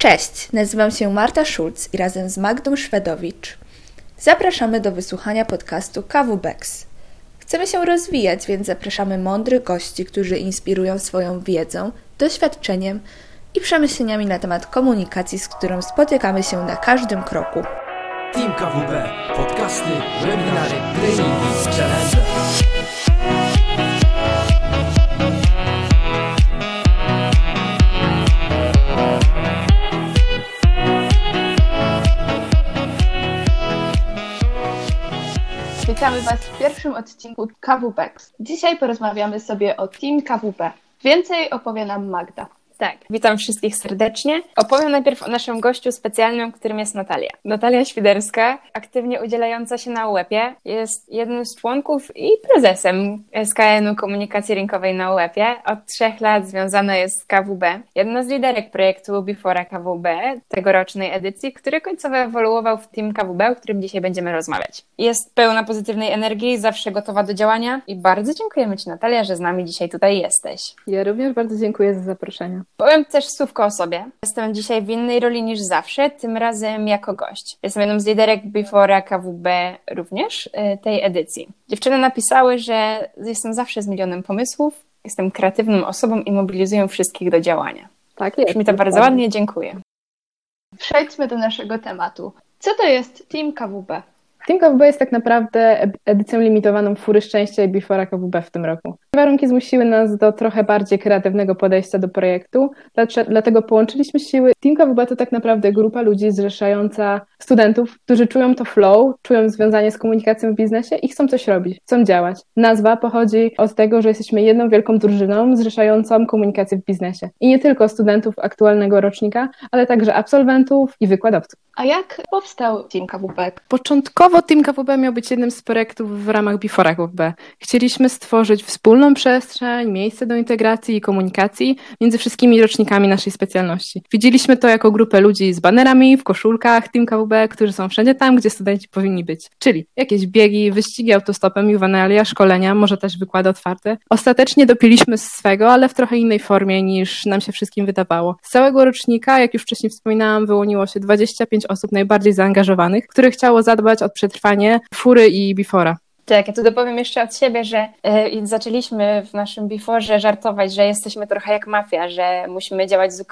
Cześć, nazywam się Marta Schulz i razem z Magdą Szwedowicz zapraszamy do wysłuchania podcastu KWBEX. Chcemy się rozwijać, więc zapraszamy mądrych gości, którzy inspirują swoją wiedzą, doświadczeniem i przemyśleniami na temat komunikacji, z którą spotykamy się na każdym kroku. Team KWB, podcasty, webinary, treningi, challenge. Witamy Was w pierwszym odcinku KWBEX. Dzisiaj porozmawiamy sobie o Team KWB. Więcej opowie nam Magda. Tak, witam wszystkich serdecznie. Opowiem najpierw o naszym gościu specjalnym, którym jest Natalia. Natalia Świderska, aktywnie udzielająca się na UEP-ie, jest jednym z członków i prezesem SKN-u Komunikacji Rynkowej na UEP-ie. Od trzech lat związana jest z KWB. Jedna z liderek projektu Before KWB, tegorocznej edycji, który końcowo ewoluował w Team KWB, o którym dzisiaj będziemy rozmawiać. Jest pełna pozytywnej energii, zawsze gotowa do działania i bardzo dziękujemy Ci Natalia, że z nami dzisiaj tutaj jesteś. Ja również bardzo dziękuję za zaproszenie. Powiem też słówko o sobie. Jestem dzisiaj w innej roli niż zawsze, tym razem jako gość. Jestem jedną z liderek Before KWB również y, tej edycji. Dziewczyny napisały, że jestem zawsze z milionem pomysłów, jestem kreatywną osobą i mobilizuję wszystkich do działania. Tak jest. mi to bardzo ładnie, dziękuję. Przejdźmy do naszego tematu. Co to jest Team KWB? Team KWB jest tak naprawdę edycją limitowaną Fury Szczęścia i Before KWB w tym roku. Warunki zmusiły nas do trochę bardziej kreatywnego podejścia do projektu, dlatego połączyliśmy siły. Team KWB to tak naprawdę grupa ludzi zrzeszająca studentów, którzy czują to flow, czują związanie z komunikacją w biznesie i chcą coś robić, chcą działać. Nazwa pochodzi od tego, że jesteśmy jedną wielką drużyną zrzeszającą komunikację w biznesie. I nie tylko studentów aktualnego rocznika, ale także absolwentów i wykładowców. A jak powstał Team KWB? Początkowo Team KWB miał być jednym z projektów w ramach Before KWB. Chcieliśmy stworzyć wspólną przestrzeń, miejsce do integracji i komunikacji między wszystkimi rocznikami naszej specjalności. Widzieliśmy to jako grupę ludzi z banerami, w koszulkach Team KWB, którzy są wszędzie tam, gdzie studenci powinni być. Czyli jakieś biegi, wyścigi autostopem, juwenalia, szkolenia, może też wykłady otwarte. Ostatecznie dopiliśmy swego, ale w trochę innej formie niż nam się wszystkim wydawało. Z całego rocznika, jak już wcześniej wspominałam, wyłoniło się 25 osób najbardziej zaangażowanych, które chciało zadbać o przetrwanie fury i bifora. Tak, ja tu dopowiem jeszcze od siebie, że y, zaczęliśmy w naszym biforze żartować, że jesteśmy trochę jak mafia, że musimy działać z,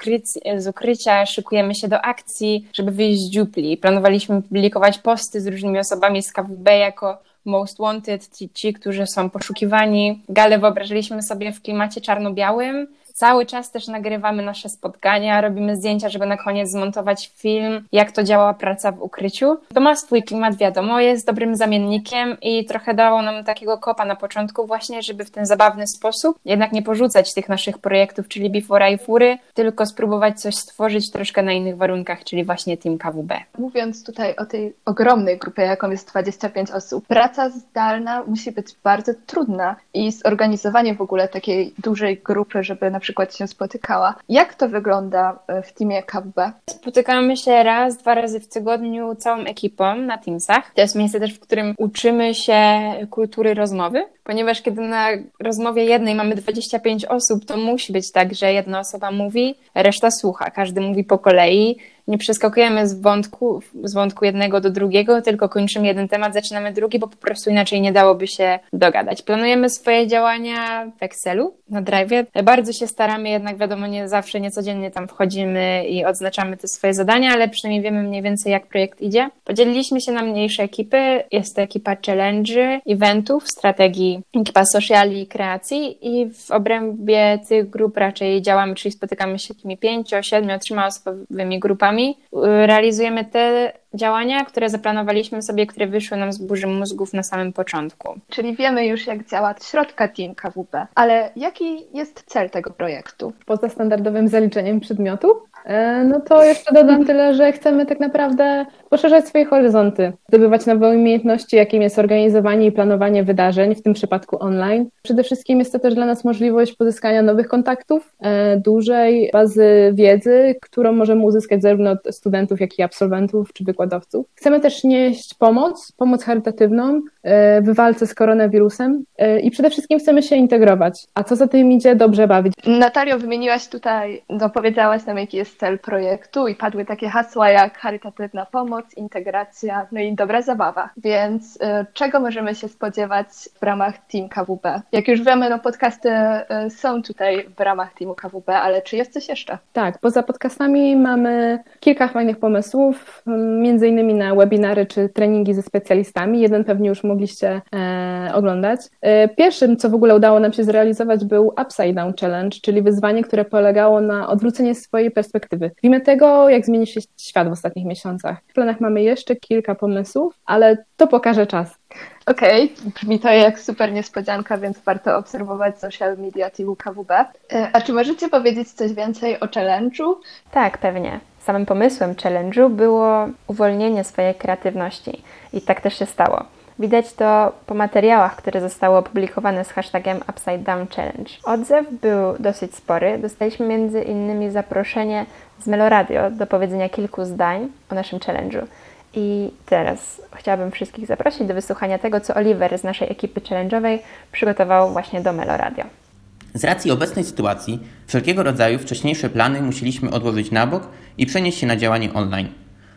z ukrycia, szykujemy się do akcji, żeby wyjść z dziupli. Planowaliśmy publikować posty z różnymi osobami z KWB jako most wanted, ci, ci którzy są poszukiwani. Gale wyobrażaliśmy sobie w klimacie czarno-białym, Cały czas też nagrywamy nasze spotkania, robimy zdjęcia, żeby na koniec zmontować film, jak to działa praca w ukryciu. To ma swój klimat, wiadomo, jest dobrym zamiennikiem i trochę dało nam takiego kopa na początku właśnie, żeby w ten zabawny sposób jednak nie porzucać tych naszych projektów, czyli Before i Fury, tylko spróbować coś stworzyć troszkę na innych warunkach, czyli właśnie Team KWB. Mówiąc tutaj o tej ogromnej grupie, jaką jest 25 osób, praca zdalna musi być bardzo trudna i zorganizowanie w ogóle takiej dużej grupy, żeby na przykład przykład się spotykała. Jak to wygląda e, w teamie KWB? Spotykamy się raz, dwa razy w tygodniu całą ekipą na Teamsach. To jest miejsce też, w którym uczymy się kultury rozmowy, ponieważ kiedy na rozmowie jednej mamy 25 osób, to musi być tak, że jedna osoba mówi, reszta słucha, każdy mówi po kolei nie przeskakujemy z wątku, z wątku jednego do drugiego, tylko kończymy jeden temat, zaczynamy drugi, bo po prostu inaczej nie dałoby się dogadać. Planujemy swoje działania w Excelu, na Drive. Bardzo się staramy, jednak wiadomo, nie zawsze, niecodziennie tam wchodzimy i odznaczamy te swoje zadania, ale przynajmniej wiemy mniej więcej, jak projekt idzie. Podzieliliśmy się na mniejsze ekipy. Jest to ekipa challenge, eventów, strategii, ekipa sociali i kreacji i w obrębie tych grup raczej działamy, czyli spotykamy się takimi pięcio, siedmiu, trzema osobowymi grupami realizujemy te działania, które zaplanowaliśmy sobie, które wyszły nam z burzy mózgów na samym początku. Czyli wiemy już, jak działa środka Team KWP, ale jaki jest cel tego projektu? Poza standardowym zaliczeniem przedmiotu, no to jeszcze dodam tyle, że chcemy tak naprawdę poszerzać swoje horyzonty, zdobywać nowe umiejętności, jakim jest organizowanie i planowanie wydarzeń, w tym przypadku online. Przede wszystkim jest to też dla nas możliwość pozyskania nowych kontaktów, e, dużej bazy wiedzy, którą możemy uzyskać zarówno od studentów, jak i absolwentów czy wykładowców. Chcemy też nieść pomoc, pomoc charytatywną e, w walce z koronawirusem e, i przede wszystkim chcemy się integrować. A co za tym idzie, dobrze bawić. Natalio, wymieniłaś tutaj, no powiedziałaś nam, jaki jest cel projektu i padły takie hasła jak charytatywna pomoc, integracja, no i dobra zabawa. Więc y, czego możemy się spodziewać w ramach Team KWB? Jak już wiemy, no podcasty y, są tutaj w ramach Teamu KWB, ale czy jest coś jeszcze? Tak, poza podcastami mamy kilka fajnych pomysłów, między innymi na webinary czy treningi ze specjalistami. Jeden pewnie już mogliście e, oglądać. E, pierwszym, co w ogóle udało nam się zrealizować, był Upside Down Challenge, czyli wyzwanie, które polegało na odwróceniu swojej perspektywy. Wiemy tego, jak zmienił się świat w ostatnich miesiącach. W planach mamy jeszcze kilka pomysłów, ale to pokaże czas. Okej, okay. brzmi to jak super niespodzianka, więc warto obserwować social media teamu KWB. E, a czy możecie powiedzieć coś więcej o challenge'u? Tak, pewnie. Samym pomysłem challenge'u było uwolnienie swojej kreatywności i tak też się stało. Widać to po materiałach, które zostały opublikowane z hashtagiem Upside Down Challenge. Odzew był dosyć spory. Dostaliśmy między innymi zaproszenie z Meloradio do powiedzenia kilku zdań o naszym challenge'u. I teraz chciałabym wszystkich zaprosić do wysłuchania tego, co Oliver z naszej ekipy challenge'owej przygotował właśnie do Meloradio. Z racji obecnej sytuacji, wszelkiego rodzaju wcześniejsze plany musieliśmy odłożyć na bok i przenieść się na działanie online.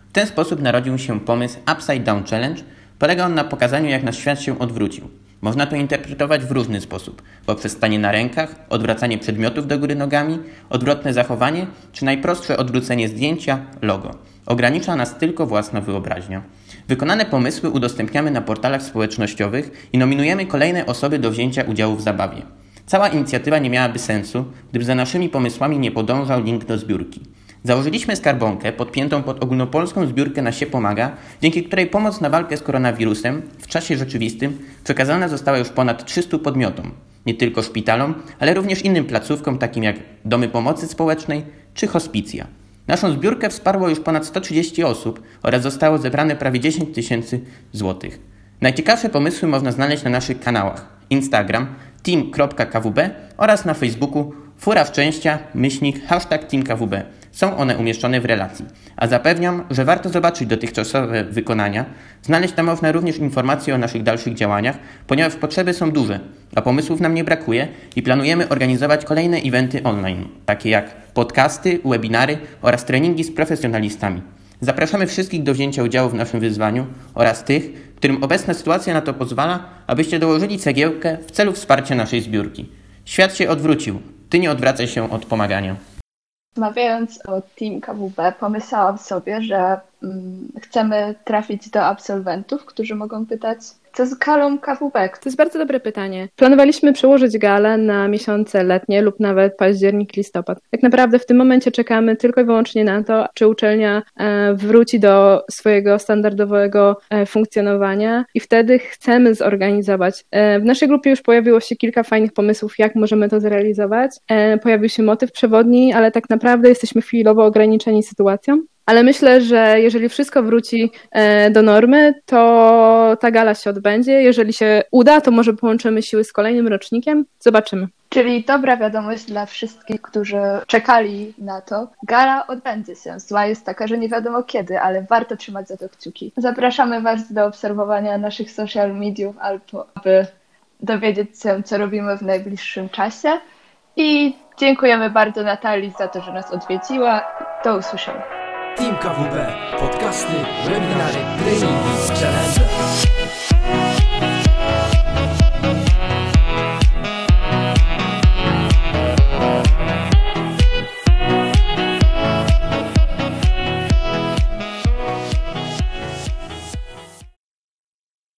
W ten sposób narodził się pomysł Upside Down Challenge, Polega on na pokazaniu, jak nasz świat się odwrócił. Można to interpretować w różny sposób, poprzez stanie na rękach, odwracanie przedmiotów do góry nogami, odwrotne zachowanie, czy najprostsze odwrócenie zdjęcia, logo. Ogranicza nas tylko własna wyobraźnia. Wykonane pomysły udostępniamy na portalach społecznościowych i nominujemy kolejne osoby do wzięcia udziału w zabawie. Cała inicjatywa nie miałaby sensu, gdyby za naszymi pomysłami nie podążał link do zbiórki. Założyliśmy skarbonkę podpiętą pod ogólnopolską zbiórkę na się pomaga, dzięki której pomoc na walkę z koronawirusem w czasie rzeczywistym przekazana została już ponad 300 podmiotom, nie tylko szpitalom, ale również innym placówkom takim jak domy pomocy społecznej czy hospicja. Naszą zbiórkę wsparło już ponad 130 osób oraz zostało zebrane prawie 10 tysięcy złotych. Najciekawsze pomysły można znaleźć na naszych kanałach Instagram team.kwb oraz na Facebooku Fura Szczęścia, myślnik, hashtag teamkwb. Są one umieszczone w relacji, a zapewniam, że warto zobaczyć dotychczasowe wykonania. Znaleźć tam można również informacje o naszych dalszych działaniach, ponieważ potrzeby są duże, a pomysłów nam nie brakuje i planujemy organizować kolejne eventy online, takie jak podcasty, webinary oraz treningi z profesjonalistami. Zapraszamy wszystkich do wzięcia udziału w naszym wyzwaniu oraz tych, którym obecna sytuacja na to pozwala, abyście dołożyli cegiełkę w celu wsparcia naszej zbiórki. Świat się odwrócił. Ty nie odwracaj się od pomagania. Rozmawiając o Team KWB, pomyślałam sobie, że mm, chcemy trafić do absolwentów, którzy mogą pytać, co z galą KWB? To jest bardzo dobre pytanie. Planowaliśmy przełożyć galę na miesiące letnie lub nawet październik, listopad. Tak naprawdę w tym momencie czekamy tylko i wyłącznie na to, czy uczelnia e, wróci do swojego standardowego e, funkcjonowania i wtedy chcemy zorganizować. E, w naszej grupie już pojawiło się kilka fajnych pomysłów, jak możemy to zrealizować. Pojawił się motyw przewodni, ale tak naprawdę jesteśmy chwilowo ograniczeni sytuacją. Ale myślę, że jeżeli wszystko wróci e, do normy, to ta gala się odbędzie. Jeżeli się uda, to może połączymy siły z kolejnym rocznikiem. Zobaczymy. Czyli dobra wiadomość dla wszystkich, którzy czekali na to. Gala odbędzie się. Zła jest taka, że nie wiadomo kiedy, ale warto trzymać za to kciuki. Zapraszamy Was do obserwowania naszych social mediów, albo aby dowiedzieć się, co robimy w najbliższym czasie. I dziękujemy bardzo Natalii za to, że nas odwiedziła. Do usłyszenia. Team KWB, podcasty, webinary, treningi, challenge.